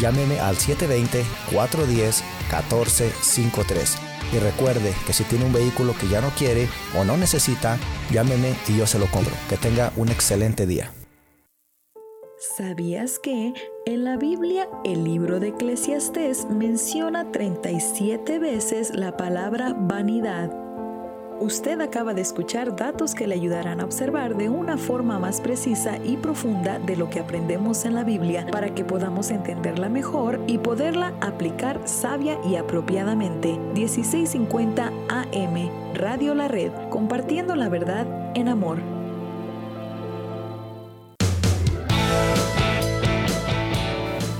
Llámeme al 720-410-1453 y recuerde que si tiene un vehículo que ya no quiere o no necesita, llámeme y yo se lo compro. Que tenga un excelente día. ¿Sabías que en la Biblia el libro de Eclesiastés menciona 37 veces la palabra vanidad? Usted acaba de escuchar datos que le ayudarán a observar de una forma más precisa y profunda de lo que aprendemos en la Biblia para que podamos entenderla mejor y poderla aplicar sabia y apropiadamente. 1650 AM, Radio La Red, compartiendo la verdad en amor.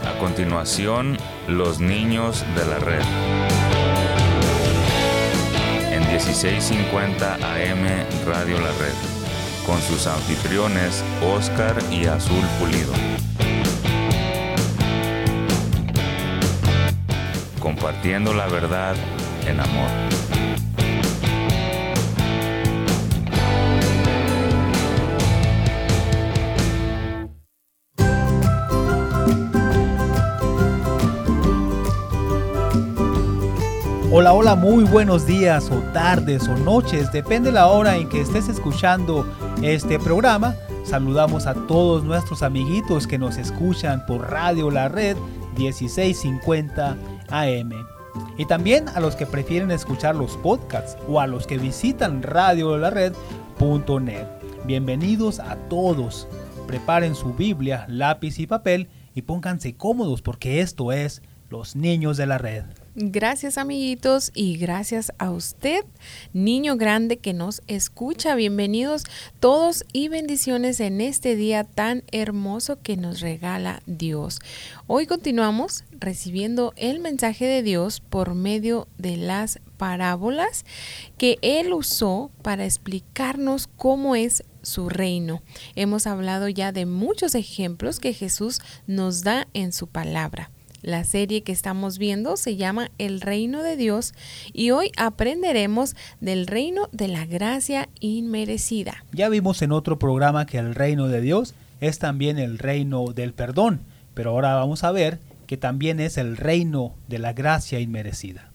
A continuación, los niños de la red. 1650 AM Radio La Red, con sus anfitriones Oscar y Azul Pulido. Compartiendo la verdad en amor. Hola, hola, muy buenos días o tardes o noches, depende la hora en que estés escuchando este programa. Saludamos a todos nuestros amiguitos que nos escuchan por Radio La Red 1650 AM. Y también a los que prefieren escuchar los podcasts o a los que visitan radiolared.net. Bienvenidos a todos. Preparen su Biblia, lápiz y papel y pónganse cómodos porque esto es Los Niños de la Red. Gracias amiguitos y gracias a usted, niño grande que nos escucha. Bienvenidos todos y bendiciones en este día tan hermoso que nos regala Dios. Hoy continuamos recibiendo el mensaje de Dios por medio de las parábolas que Él usó para explicarnos cómo es su reino. Hemos hablado ya de muchos ejemplos que Jesús nos da en su palabra. La serie que estamos viendo se llama El reino de Dios y hoy aprenderemos del reino de la gracia inmerecida. Ya vimos en otro programa que el reino de Dios es también el reino del perdón, pero ahora vamos a ver que también es el reino de la gracia inmerecida.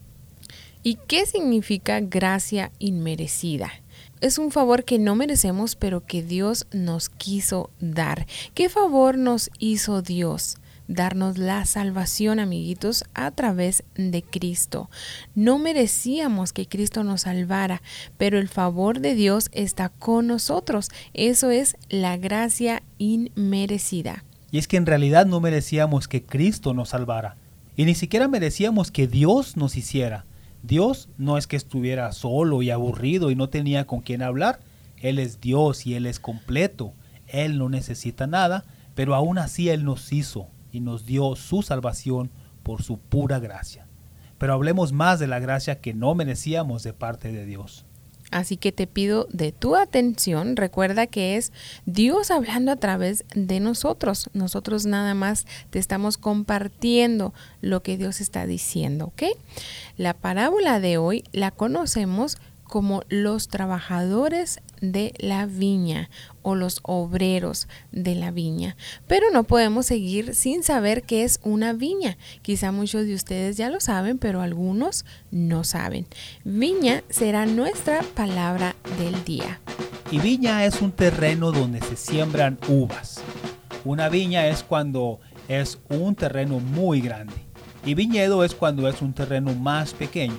¿Y qué significa gracia inmerecida? Es un favor que no merecemos, pero que Dios nos quiso dar. ¿Qué favor nos hizo Dios? Darnos la salvación, amiguitos, a través de Cristo. No merecíamos que Cristo nos salvara, pero el favor de Dios está con nosotros. Eso es la gracia inmerecida. Y es que en realidad no merecíamos que Cristo nos salvara. Y ni siquiera merecíamos que Dios nos hiciera. Dios no es que estuviera solo y aburrido y no tenía con quién hablar. Él es Dios y Él es completo. Él no necesita nada, pero aún así Él nos hizo y nos dio su salvación por su pura gracia. Pero hablemos más de la gracia que no merecíamos de parte de Dios. Así que te pido de tu atención, recuerda que es Dios hablando a través de nosotros. Nosotros nada más te estamos compartiendo lo que Dios está diciendo, ¿ok? La parábola de hoy la conocemos como los trabajadores de la viña o los obreros de la viña. Pero no podemos seguir sin saber qué es una viña. Quizá muchos de ustedes ya lo saben, pero algunos no saben. Viña será nuestra palabra del día. Y viña es un terreno donde se siembran uvas. Una viña es cuando es un terreno muy grande. Y viñedo es cuando es un terreno más pequeño.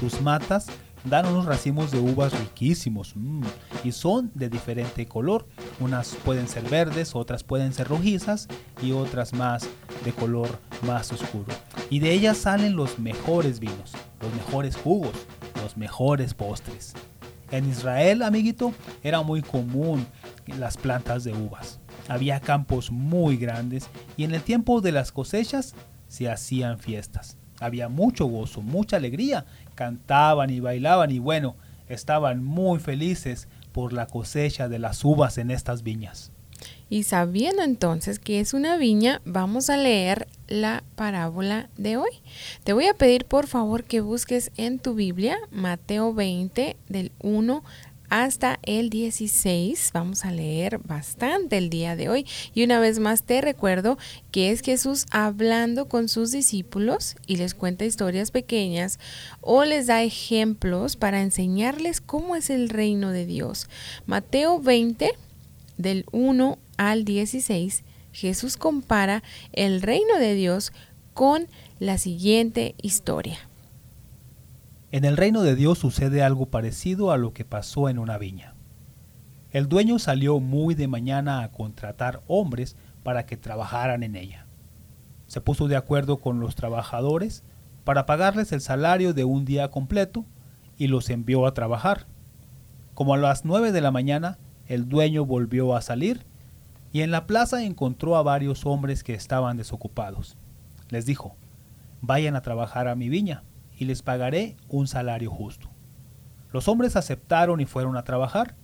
Sus matas dan unos racimos de uvas riquísimos mm, y son de diferente color. Unas pueden ser verdes, otras pueden ser rojizas y otras más de color más oscuro. Y de ellas salen los mejores vinos, los mejores jugos, los mejores postres. En Israel, amiguito, era muy común las plantas de uvas. Había campos muy grandes y en el tiempo de las cosechas se hacían fiestas. Había mucho gozo, mucha alegría cantaban y bailaban y bueno, estaban muy felices por la cosecha de las uvas en estas viñas. Y sabiendo entonces que es una viña, vamos a leer la parábola de hoy. Te voy a pedir por favor que busques en tu Biblia Mateo 20 del 1 hasta el 16. Vamos a leer bastante el día de hoy. Y una vez más te recuerdo que es Jesús hablando con sus discípulos y les cuenta historias pequeñas o les da ejemplos para enseñarles cómo es el reino de Dios. Mateo 20, del 1 al 16, Jesús compara el reino de Dios con la siguiente historia. En el reino de Dios sucede algo parecido a lo que pasó en una viña. El dueño salió muy de mañana a contratar hombres para que trabajaran en ella. Se puso de acuerdo con los trabajadores para pagarles el salario de un día completo y los envió a trabajar. Como a las nueve de la mañana, el dueño volvió a salir y en la plaza encontró a varios hombres que estaban desocupados. Les dijo, vayan a trabajar a mi viña y les pagaré un salario justo. Los hombres aceptaron y fueron a trabajar.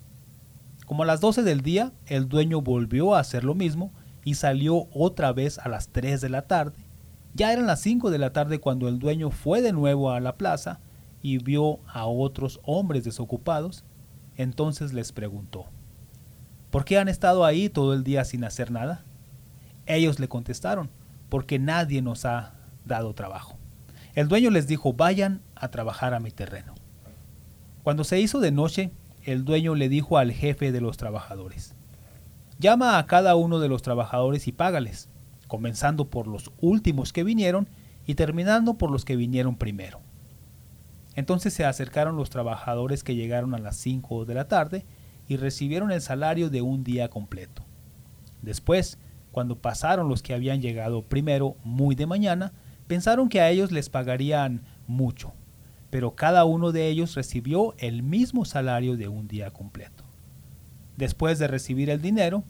Como a las 12 del día, el dueño volvió a hacer lo mismo y salió otra vez a las 3 de la tarde. Ya eran las 5 de la tarde cuando el dueño fue de nuevo a la plaza y vio a otros hombres desocupados. Entonces les preguntó, ¿por qué han estado ahí todo el día sin hacer nada? Ellos le contestaron, porque nadie nos ha dado trabajo. El dueño les dijo, vayan a trabajar a mi terreno. Cuando se hizo de noche, el dueño le dijo al jefe de los trabajadores, llama a cada uno de los trabajadores y págales, comenzando por los últimos que vinieron y terminando por los que vinieron primero. Entonces se acercaron los trabajadores que llegaron a las 5 de la tarde y recibieron el salario de un día completo. Después, cuando pasaron los que habían llegado primero muy de mañana, Pensaron que a ellos les pagarían mucho, pero cada uno de ellos recibió el mismo salario de un día completo. Después de recibir el dinero,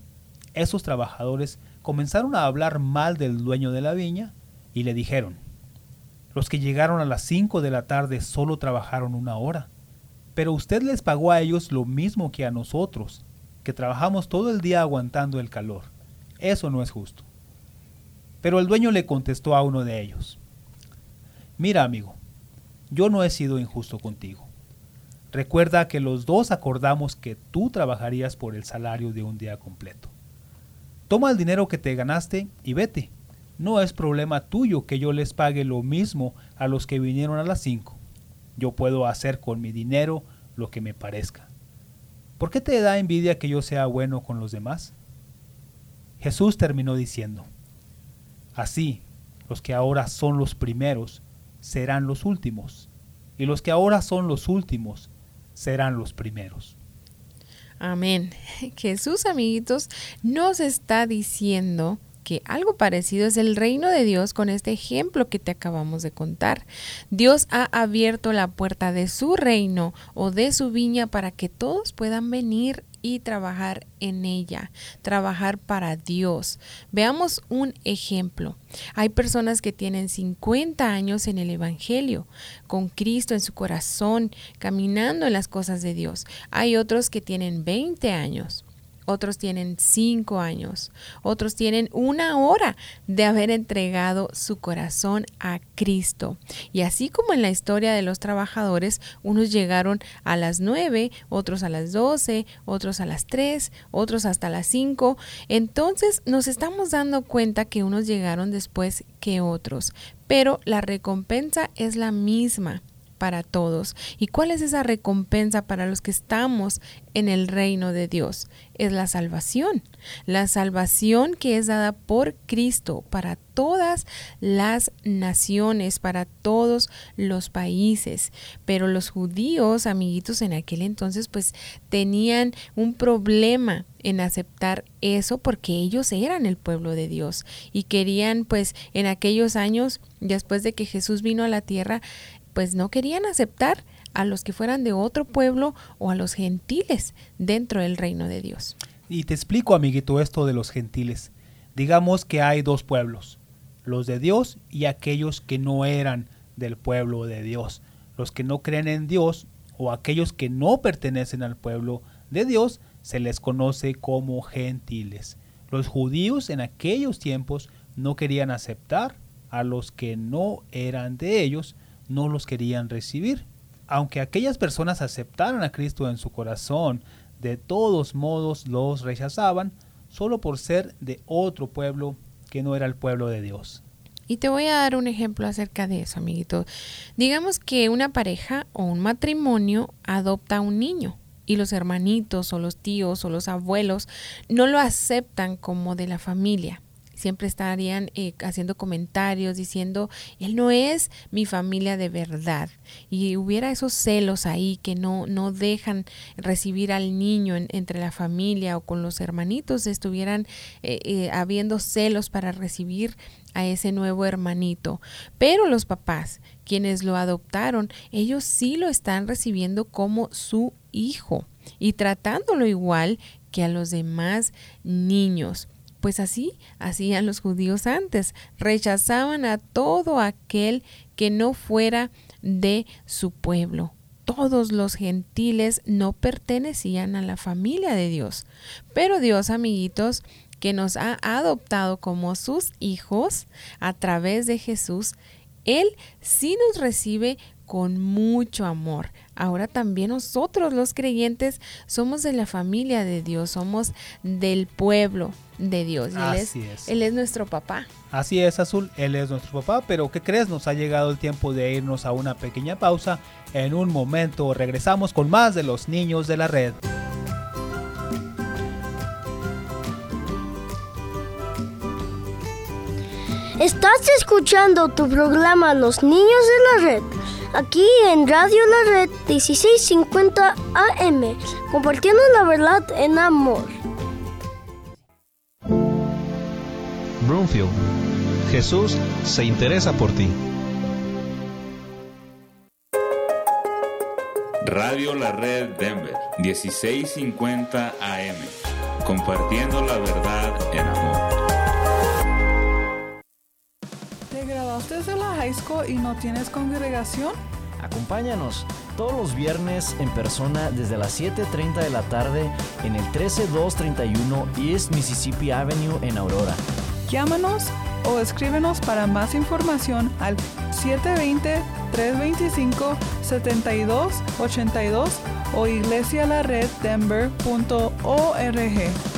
esos trabajadores comenzaron a hablar mal del dueño de la viña y le dijeron, los que llegaron a las 5 de la tarde solo trabajaron una hora, pero usted les pagó a ellos lo mismo que a nosotros, que trabajamos todo el día aguantando el calor. Eso no es justo. Pero el dueño le contestó a uno de ellos, Mira amigo, yo no he sido injusto contigo. Recuerda que los dos acordamos que tú trabajarías por el salario de un día completo. Toma el dinero que te ganaste y vete. No es problema tuyo que yo les pague lo mismo a los que vinieron a las cinco. Yo puedo hacer con mi dinero lo que me parezca. ¿Por qué te da envidia que yo sea bueno con los demás? Jesús terminó diciendo, Así, los que ahora son los primeros serán los últimos, y los que ahora son los últimos serán los primeros. Amén. Jesús, amiguitos, nos está diciendo algo parecido es el reino de Dios con este ejemplo que te acabamos de contar. Dios ha abierto la puerta de su reino o de su viña para que todos puedan venir y trabajar en ella, trabajar para Dios. Veamos un ejemplo. Hay personas que tienen 50 años en el Evangelio, con Cristo en su corazón, caminando en las cosas de Dios. Hay otros que tienen 20 años otros tienen cinco años, otros tienen una hora de haber entregado su corazón a Cristo. Y así como en la historia de los trabajadores, unos llegaron a las nueve, otros a las doce, otros a las tres, otros hasta las cinco, entonces nos estamos dando cuenta que unos llegaron después que otros, pero la recompensa es la misma para todos. ¿Y cuál es esa recompensa para los que estamos en el reino de Dios? Es la salvación. La salvación que es dada por Cristo para todas las naciones, para todos los países. Pero los judíos, amiguitos, en aquel entonces pues tenían un problema en aceptar eso porque ellos eran el pueblo de Dios y querían pues en aquellos años después de que Jesús vino a la tierra pues no querían aceptar a los que fueran de otro pueblo o a los gentiles dentro del reino de Dios. Y te explico, amiguito, esto de los gentiles. Digamos que hay dos pueblos, los de Dios y aquellos que no eran del pueblo de Dios. Los que no creen en Dios o aquellos que no pertenecen al pueblo de Dios se les conoce como gentiles. Los judíos en aquellos tiempos no querían aceptar a los que no eran de ellos, no los querían recibir. Aunque aquellas personas aceptaron a Cristo en su corazón, de todos modos los rechazaban solo por ser de otro pueblo que no era el pueblo de Dios. Y te voy a dar un ejemplo acerca de eso, amiguito. Digamos que una pareja o un matrimonio adopta a un niño y los hermanitos o los tíos o los abuelos no lo aceptan como de la familia siempre estarían eh, haciendo comentarios diciendo, él no es mi familia de verdad. Y hubiera esos celos ahí que no, no dejan recibir al niño entre la familia o con los hermanitos, estuvieran eh, eh, habiendo celos para recibir a ese nuevo hermanito. Pero los papás, quienes lo adoptaron, ellos sí lo están recibiendo como su hijo y tratándolo igual que a los demás niños. Pues así hacían los judíos antes, rechazaban a todo aquel que no fuera de su pueblo. Todos los gentiles no pertenecían a la familia de Dios. Pero Dios, amiguitos, que nos ha adoptado como sus hijos a través de Jesús, Él sí nos recibe con mucho amor. Ahora también nosotros los creyentes somos de la familia de Dios, somos del pueblo de Dios. él, es, él es nuestro papá. Así es, Azul, Él es nuestro papá, pero ¿qué crees? Nos ha llegado el tiempo de irnos a una pequeña pausa. En un momento regresamos con más de los niños de la red. Estás escuchando tu programa Los Niños de la Red aquí en Radio La Red 1650 AM, compartiendo la verdad en amor. Broomfield, Jesús se interesa por ti. Radio La Red Denver, 1650 AM, compartiendo la verdad en amor. ¿Te de la high school y no tienes congregación? Acompáñanos todos los viernes en persona desde las 7.30 de la tarde en el 13231 East Mississippi Avenue en Aurora. Llámanos o escríbenos para más información al 720-325-7282 o iglesialareddenver.org.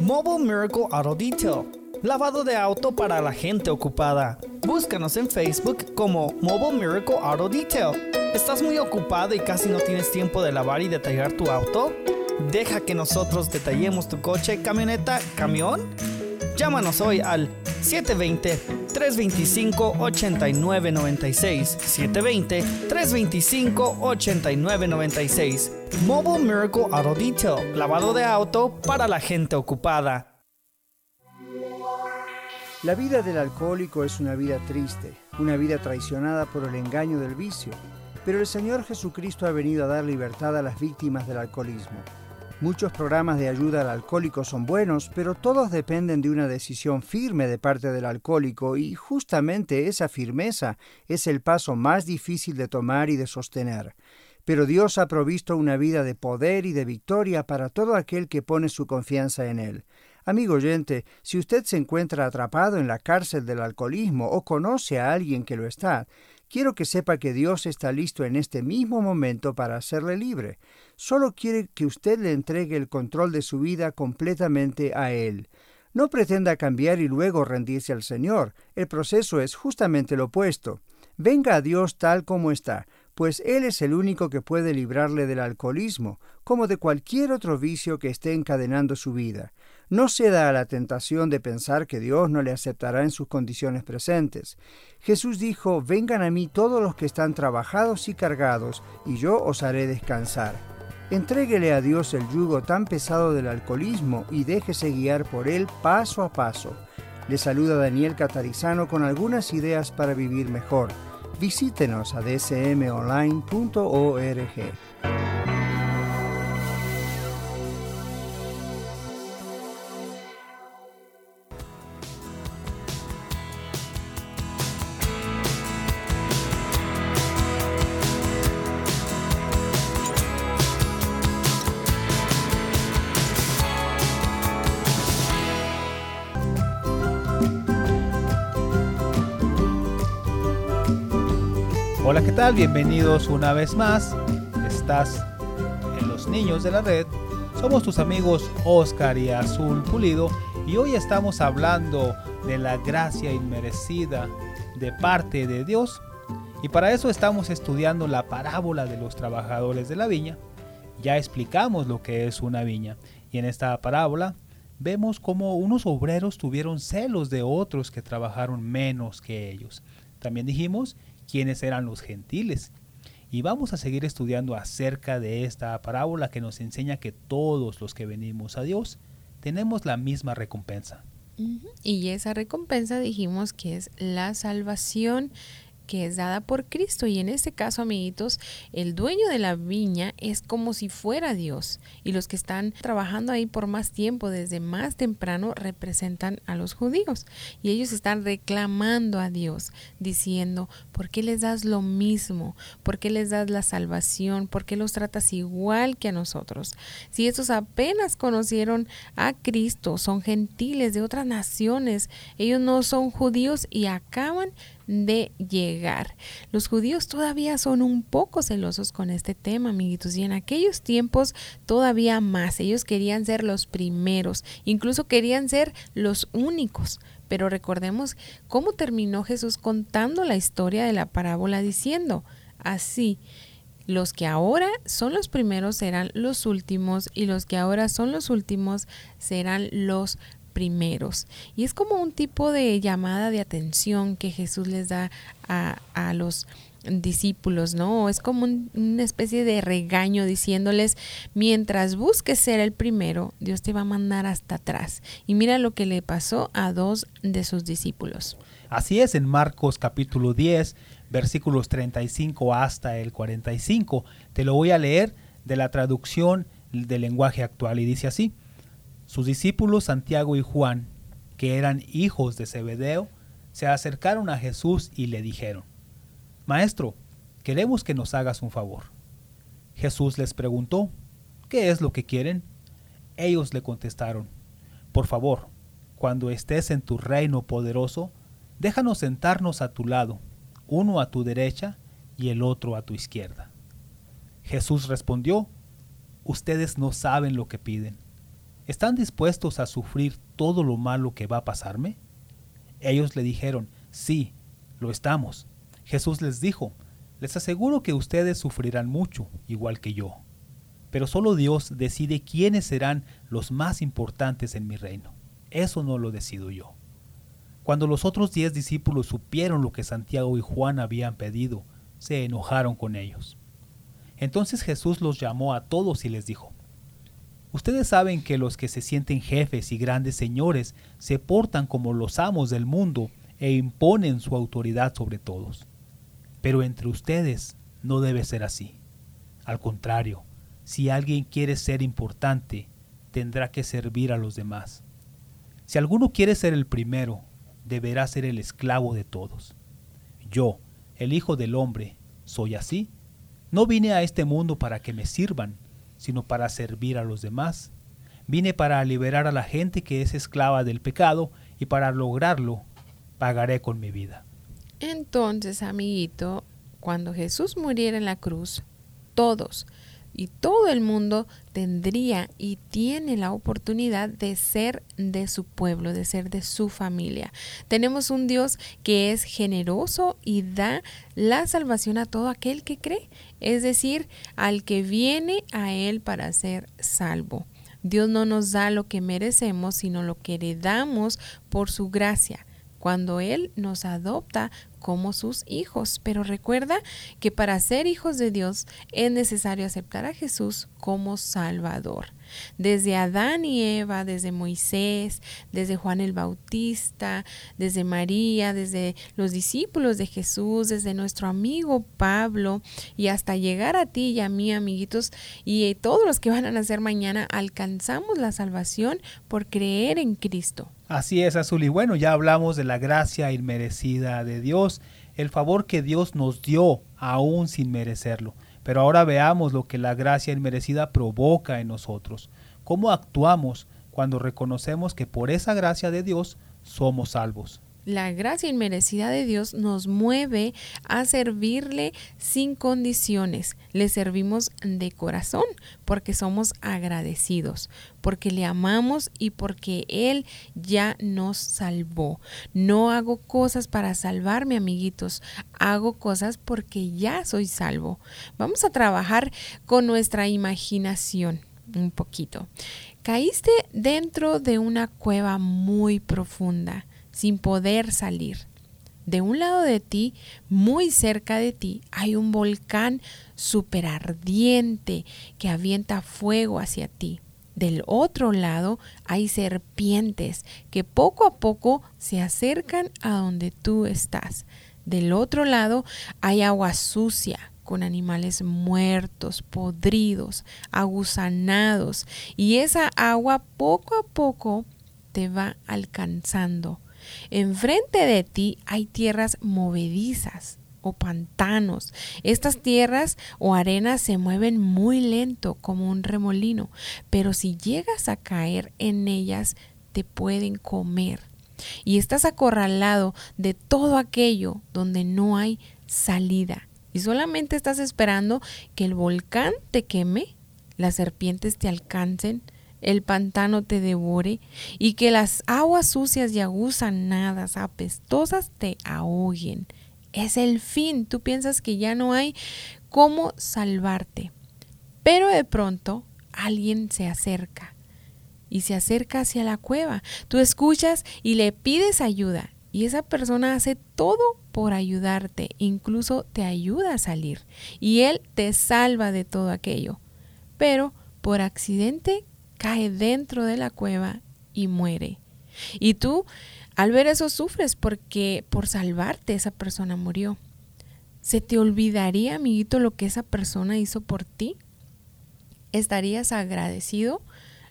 Mobile Miracle Auto Detail. Lavado de auto para la gente ocupada. Búscanos en Facebook como Mobile Miracle Auto Detail. ¿Estás muy ocupado y casi no tienes tiempo de lavar y detallar tu auto? Deja que nosotros detallemos tu coche, camioneta, camión. Llámanos hoy al 720-325-8996. 720-325-8996. Mobile Miracle Auto Detail. Lavado de auto para la gente ocupada. La vida del alcohólico es una vida triste, una vida traicionada por el engaño del vicio. Pero el Señor Jesucristo ha venido a dar libertad a las víctimas del alcoholismo. Muchos programas de ayuda al alcohólico son buenos, pero todos dependen de una decisión firme de parte del alcohólico y justamente esa firmeza es el paso más difícil de tomar y de sostener. Pero Dios ha provisto una vida de poder y de victoria para todo aquel que pone su confianza en Él. Amigo oyente, si usted se encuentra atrapado en la cárcel del alcoholismo o conoce a alguien que lo está, quiero que sepa que Dios está listo en este mismo momento para hacerle libre. Solo quiere que usted le entregue el control de su vida completamente a Él. No pretenda cambiar y luego rendirse al Señor. El proceso es justamente lo opuesto. Venga a Dios tal como está, pues Él es el único que puede librarle del alcoholismo, como de cualquier otro vicio que esté encadenando su vida. No ceda a la tentación de pensar que Dios no le aceptará en sus condiciones presentes. Jesús dijo, Vengan a mí todos los que están trabajados y cargados, y yo os haré descansar. Entréguele a Dios el yugo tan pesado del alcoholismo y déjese guiar por él paso a paso. Le saluda Daniel Catarizano con algunas ideas para vivir mejor. Visítenos a dsmonline.org. Bienvenidos una vez más. Estás en Los Niños de la Red. Somos tus amigos Oscar y Azul Pulido y hoy estamos hablando de la gracia inmerecida de parte de Dios. Y para eso estamos estudiando la parábola de los trabajadores de la viña. Ya explicamos lo que es una viña y en esta parábola vemos cómo unos obreros tuvieron celos de otros que trabajaron menos que ellos. También dijimos quiénes eran los gentiles. Y vamos a seguir estudiando acerca de esta parábola que nos enseña que todos los que venimos a Dios tenemos la misma recompensa. Y esa recompensa dijimos que es la salvación que es dada por Cristo. Y en este caso, amiguitos, el dueño de la viña es como si fuera Dios. Y los que están trabajando ahí por más tiempo, desde más temprano, representan a los judíos. Y ellos están reclamando a Dios, diciendo, ¿por qué les das lo mismo? ¿Por qué les das la salvación? ¿Por qué los tratas igual que a nosotros? Si estos apenas conocieron a Cristo, son gentiles de otras naciones, ellos no son judíos y acaban de llegar. Los judíos todavía son un poco celosos con este tema, amiguitos, y en aquellos tiempos todavía más. Ellos querían ser los primeros, incluso querían ser los únicos. Pero recordemos cómo terminó Jesús contando la historia de la parábola diciendo, así, los que ahora son los primeros serán los últimos y los que ahora son los últimos serán los primeros. Y es como un tipo de llamada de atención que Jesús les da a, a los discípulos, ¿no? Es como una especie de regaño diciéndoles, mientras busques ser el primero, Dios te va a mandar hasta atrás. Y mira lo que le pasó a dos de sus discípulos. Así es en Marcos capítulo 10, versículos 35 hasta el 45. Te lo voy a leer de la traducción del lenguaje actual y dice así. Sus discípulos Santiago y Juan, que eran hijos de Zebedeo, se acercaron a Jesús y le dijeron, Maestro, queremos que nos hagas un favor. Jesús les preguntó, ¿qué es lo que quieren? Ellos le contestaron, Por favor, cuando estés en tu reino poderoso, déjanos sentarnos a tu lado, uno a tu derecha y el otro a tu izquierda. Jesús respondió, Ustedes no saben lo que piden. ¿Están dispuestos a sufrir todo lo malo que va a pasarme? Ellos le dijeron, sí, lo estamos. Jesús les dijo, les aseguro que ustedes sufrirán mucho, igual que yo. Pero solo Dios decide quiénes serán los más importantes en mi reino. Eso no lo decido yo. Cuando los otros diez discípulos supieron lo que Santiago y Juan habían pedido, se enojaron con ellos. Entonces Jesús los llamó a todos y les dijo, Ustedes saben que los que se sienten jefes y grandes señores se portan como los amos del mundo e imponen su autoridad sobre todos. Pero entre ustedes no debe ser así. Al contrario, si alguien quiere ser importante, tendrá que servir a los demás. Si alguno quiere ser el primero, deberá ser el esclavo de todos. Yo, el Hijo del Hombre, soy así. No vine a este mundo para que me sirvan, sino para servir a los demás. Vine para liberar a la gente que es esclava del pecado y para lograrlo pagaré con mi vida. Entonces, amiguito, cuando Jesús muriera en la cruz, todos y todo el mundo tendría y tiene la oportunidad de ser de su pueblo, de ser de su familia. Tenemos un Dios que es generoso y da la salvación a todo aquel que cree, es decir, al que viene a Él para ser salvo. Dios no nos da lo que merecemos, sino lo que heredamos por su gracia cuando Él nos adopta como sus hijos. Pero recuerda que para ser hijos de Dios es necesario aceptar a Jesús como Salvador. Desde Adán y Eva, desde Moisés, desde Juan el Bautista, desde María, desde los discípulos de Jesús, desde nuestro amigo Pablo y hasta llegar a ti y a mí, amiguitos, y todos los que van a nacer mañana, alcanzamos la salvación por creer en Cristo. Así es, Azul. Y bueno, ya hablamos de la gracia inmerecida de Dios, el favor que Dios nos dio aún sin merecerlo. Pero ahora veamos lo que la gracia inmerecida provoca en nosotros. ¿Cómo actuamos cuando reconocemos que por esa gracia de Dios somos salvos? La gracia inmerecida de Dios nos mueve a servirle sin condiciones. Le servimos de corazón porque somos agradecidos, porque le amamos y porque Él ya nos salvó. No hago cosas para salvarme, amiguitos. Hago cosas porque ya soy salvo. Vamos a trabajar con nuestra imaginación un poquito. Caíste dentro de una cueva muy profunda sin poder salir. De un lado de ti, muy cerca de ti, hay un volcán súper ardiente que avienta fuego hacia ti. Del otro lado hay serpientes que poco a poco se acercan a donde tú estás. Del otro lado hay agua sucia con animales muertos, podridos, agusanados. Y esa agua poco a poco te va alcanzando Enfrente de ti hay tierras movedizas o pantanos. Estas tierras o arenas se mueven muy lento como un remolino, pero si llegas a caer en ellas te pueden comer. Y estás acorralado de todo aquello donde no hay salida. Y solamente estás esperando que el volcán te queme, las serpientes te alcancen, el pantano te devore y que las aguas sucias y aguzanadas, apestosas, te ahoguen. Es el fin. Tú piensas que ya no hay cómo salvarte. Pero de pronto alguien se acerca y se acerca hacia la cueva. Tú escuchas y le pides ayuda y esa persona hace todo por ayudarte, incluso te ayuda a salir y él te salva de todo aquello. Pero por accidente cae dentro de la cueva y muere. Y tú al ver eso sufres porque por salvarte esa persona murió. ¿Se te olvidaría, amiguito, lo que esa persona hizo por ti? ¿Estarías agradecido?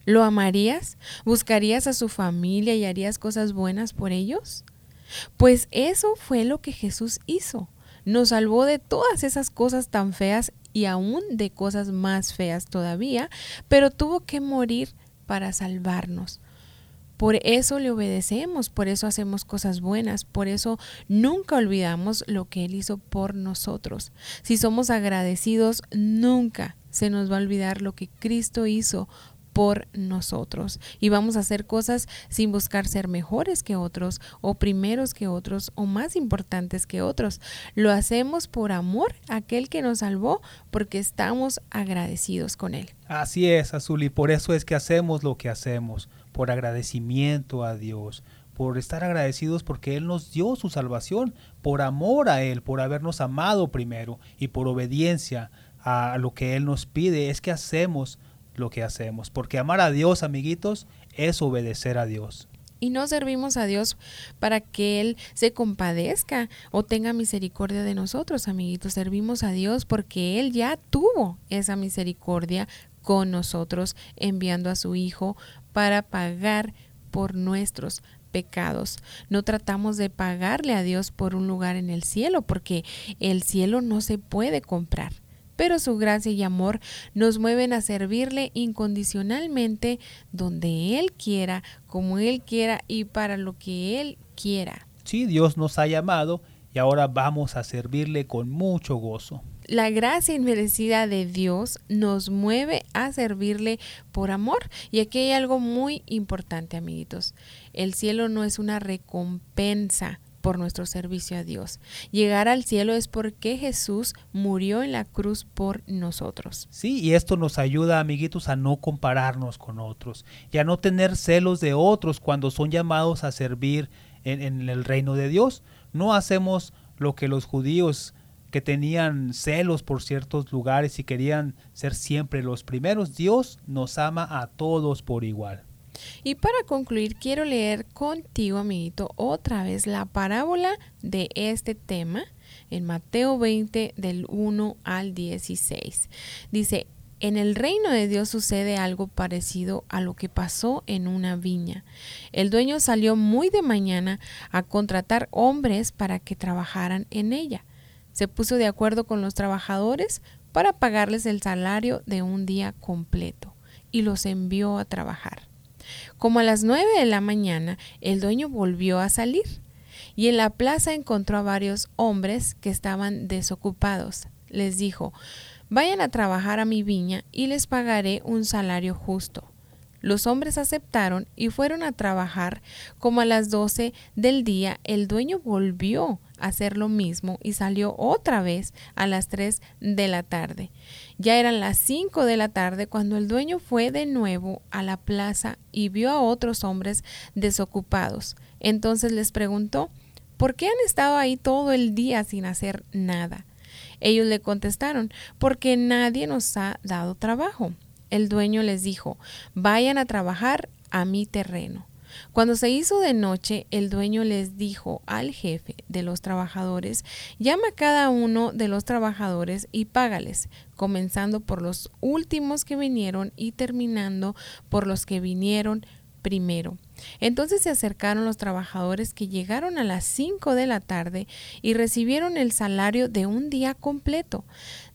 ¿Lo amarías? ¿Buscarías a su familia y harías cosas buenas por ellos? Pues eso fue lo que Jesús hizo. Nos salvó de todas esas cosas tan feas y aún de cosas más feas todavía, pero tuvo que morir para salvarnos. Por eso le obedecemos, por eso hacemos cosas buenas, por eso nunca olvidamos lo que Él hizo por nosotros. Si somos agradecidos, nunca se nos va a olvidar lo que Cristo hizo por nosotros y vamos a hacer cosas sin buscar ser mejores que otros o primeros que otros o más importantes que otros. Lo hacemos por amor a aquel que nos salvó porque estamos agradecidos con él. Así es, Azul, y por eso es que hacemos lo que hacemos, por agradecimiento a Dios, por estar agradecidos porque Él nos dio su salvación, por amor a Él, por habernos amado primero y por obediencia a lo que Él nos pide. Es que hacemos lo que hacemos. Porque amar a Dios, amiguitos, es obedecer a Dios. Y no servimos a Dios para que Él se compadezca o tenga misericordia de nosotros, amiguitos. Servimos a Dios porque Él ya tuvo esa misericordia con nosotros, enviando a su Hijo para pagar por nuestros pecados. No tratamos de pagarle a Dios por un lugar en el cielo, porque el cielo no se puede comprar pero su gracia y amor nos mueven a servirle incondicionalmente donde Él quiera, como Él quiera y para lo que Él quiera. Sí, Dios nos ha llamado y ahora vamos a servirle con mucho gozo. La gracia inmerecida de Dios nos mueve a servirle por amor. Y aquí hay algo muy importante, amiguitos. El cielo no es una recompensa por nuestro servicio a Dios. Llegar al cielo es porque Jesús murió en la cruz por nosotros. Sí, y esto nos ayuda, amiguitos, a no compararnos con otros y a no tener celos de otros cuando son llamados a servir en, en el reino de Dios. No hacemos lo que los judíos que tenían celos por ciertos lugares y querían ser siempre los primeros. Dios nos ama a todos por igual. Y para concluir, quiero leer contigo, amiguito, otra vez la parábola de este tema en Mateo 20 del 1 al 16. Dice, en el reino de Dios sucede algo parecido a lo que pasó en una viña. El dueño salió muy de mañana a contratar hombres para que trabajaran en ella. Se puso de acuerdo con los trabajadores para pagarles el salario de un día completo y los envió a trabajar. Como a las nueve de la mañana, el dueño volvió a salir y en la plaza encontró a varios hombres que estaban desocupados. Les dijo, vayan a trabajar a mi viña y les pagaré un salario justo. Los hombres aceptaron y fueron a trabajar. Como a las doce del día, el dueño volvió a hacer lo mismo y salió otra vez a las tres de la tarde. Ya eran las cinco de la tarde cuando el dueño fue de nuevo a la plaza y vio a otros hombres desocupados. Entonces les preguntó, ¿por qué han estado ahí todo el día sin hacer nada? Ellos le contestaron, porque nadie nos ha dado trabajo. El dueño les dijo, vayan a trabajar a mi terreno. Cuando se hizo de noche, el dueño les dijo al jefe de los trabajadores, llama a cada uno de los trabajadores y págales, comenzando por los últimos que vinieron y terminando por los que vinieron primero. Entonces se acercaron los trabajadores que llegaron a las cinco de la tarde y recibieron el salario de un día completo.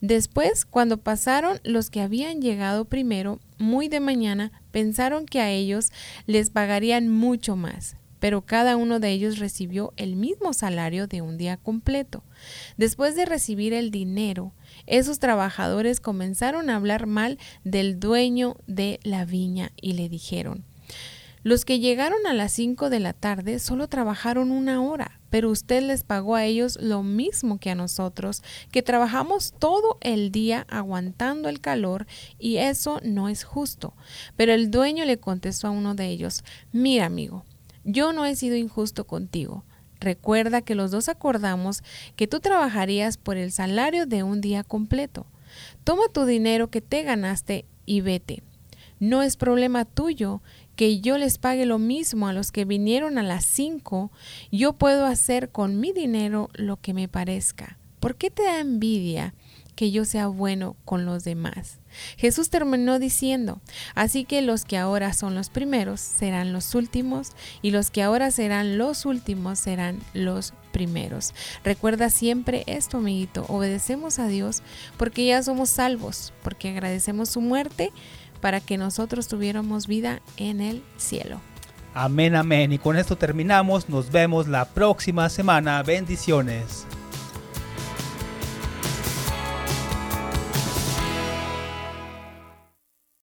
Después, cuando pasaron los que habían llegado primero, muy de mañana, pensaron que a ellos les pagarían mucho más, pero cada uno de ellos recibió el mismo salario de un día completo. Después de recibir el dinero, esos trabajadores comenzaron a hablar mal del dueño de la viña y le dijeron, los que llegaron a las 5 de la tarde solo trabajaron una hora, pero usted les pagó a ellos lo mismo que a nosotros, que trabajamos todo el día aguantando el calor y eso no es justo. Pero el dueño le contestó a uno de ellos, mira amigo, yo no he sido injusto contigo. Recuerda que los dos acordamos que tú trabajarías por el salario de un día completo. Toma tu dinero que te ganaste y vete. No es problema tuyo que yo les pague lo mismo a los que vinieron a las cinco, yo puedo hacer con mi dinero lo que me parezca. ¿Por qué te da envidia que yo sea bueno con los demás? Jesús terminó diciendo, así que los que ahora son los primeros serán los últimos y los que ahora serán los últimos serán los primeros. Recuerda siempre esto, amiguito, obedecemos a Dios porque ya somos salvos, porque agradecemos su muerte para que nosotros tuviéramos vida en el cielo. Amén, amén. Y con esto terminamos. Nos vemos la próxima semana. Bendiciones.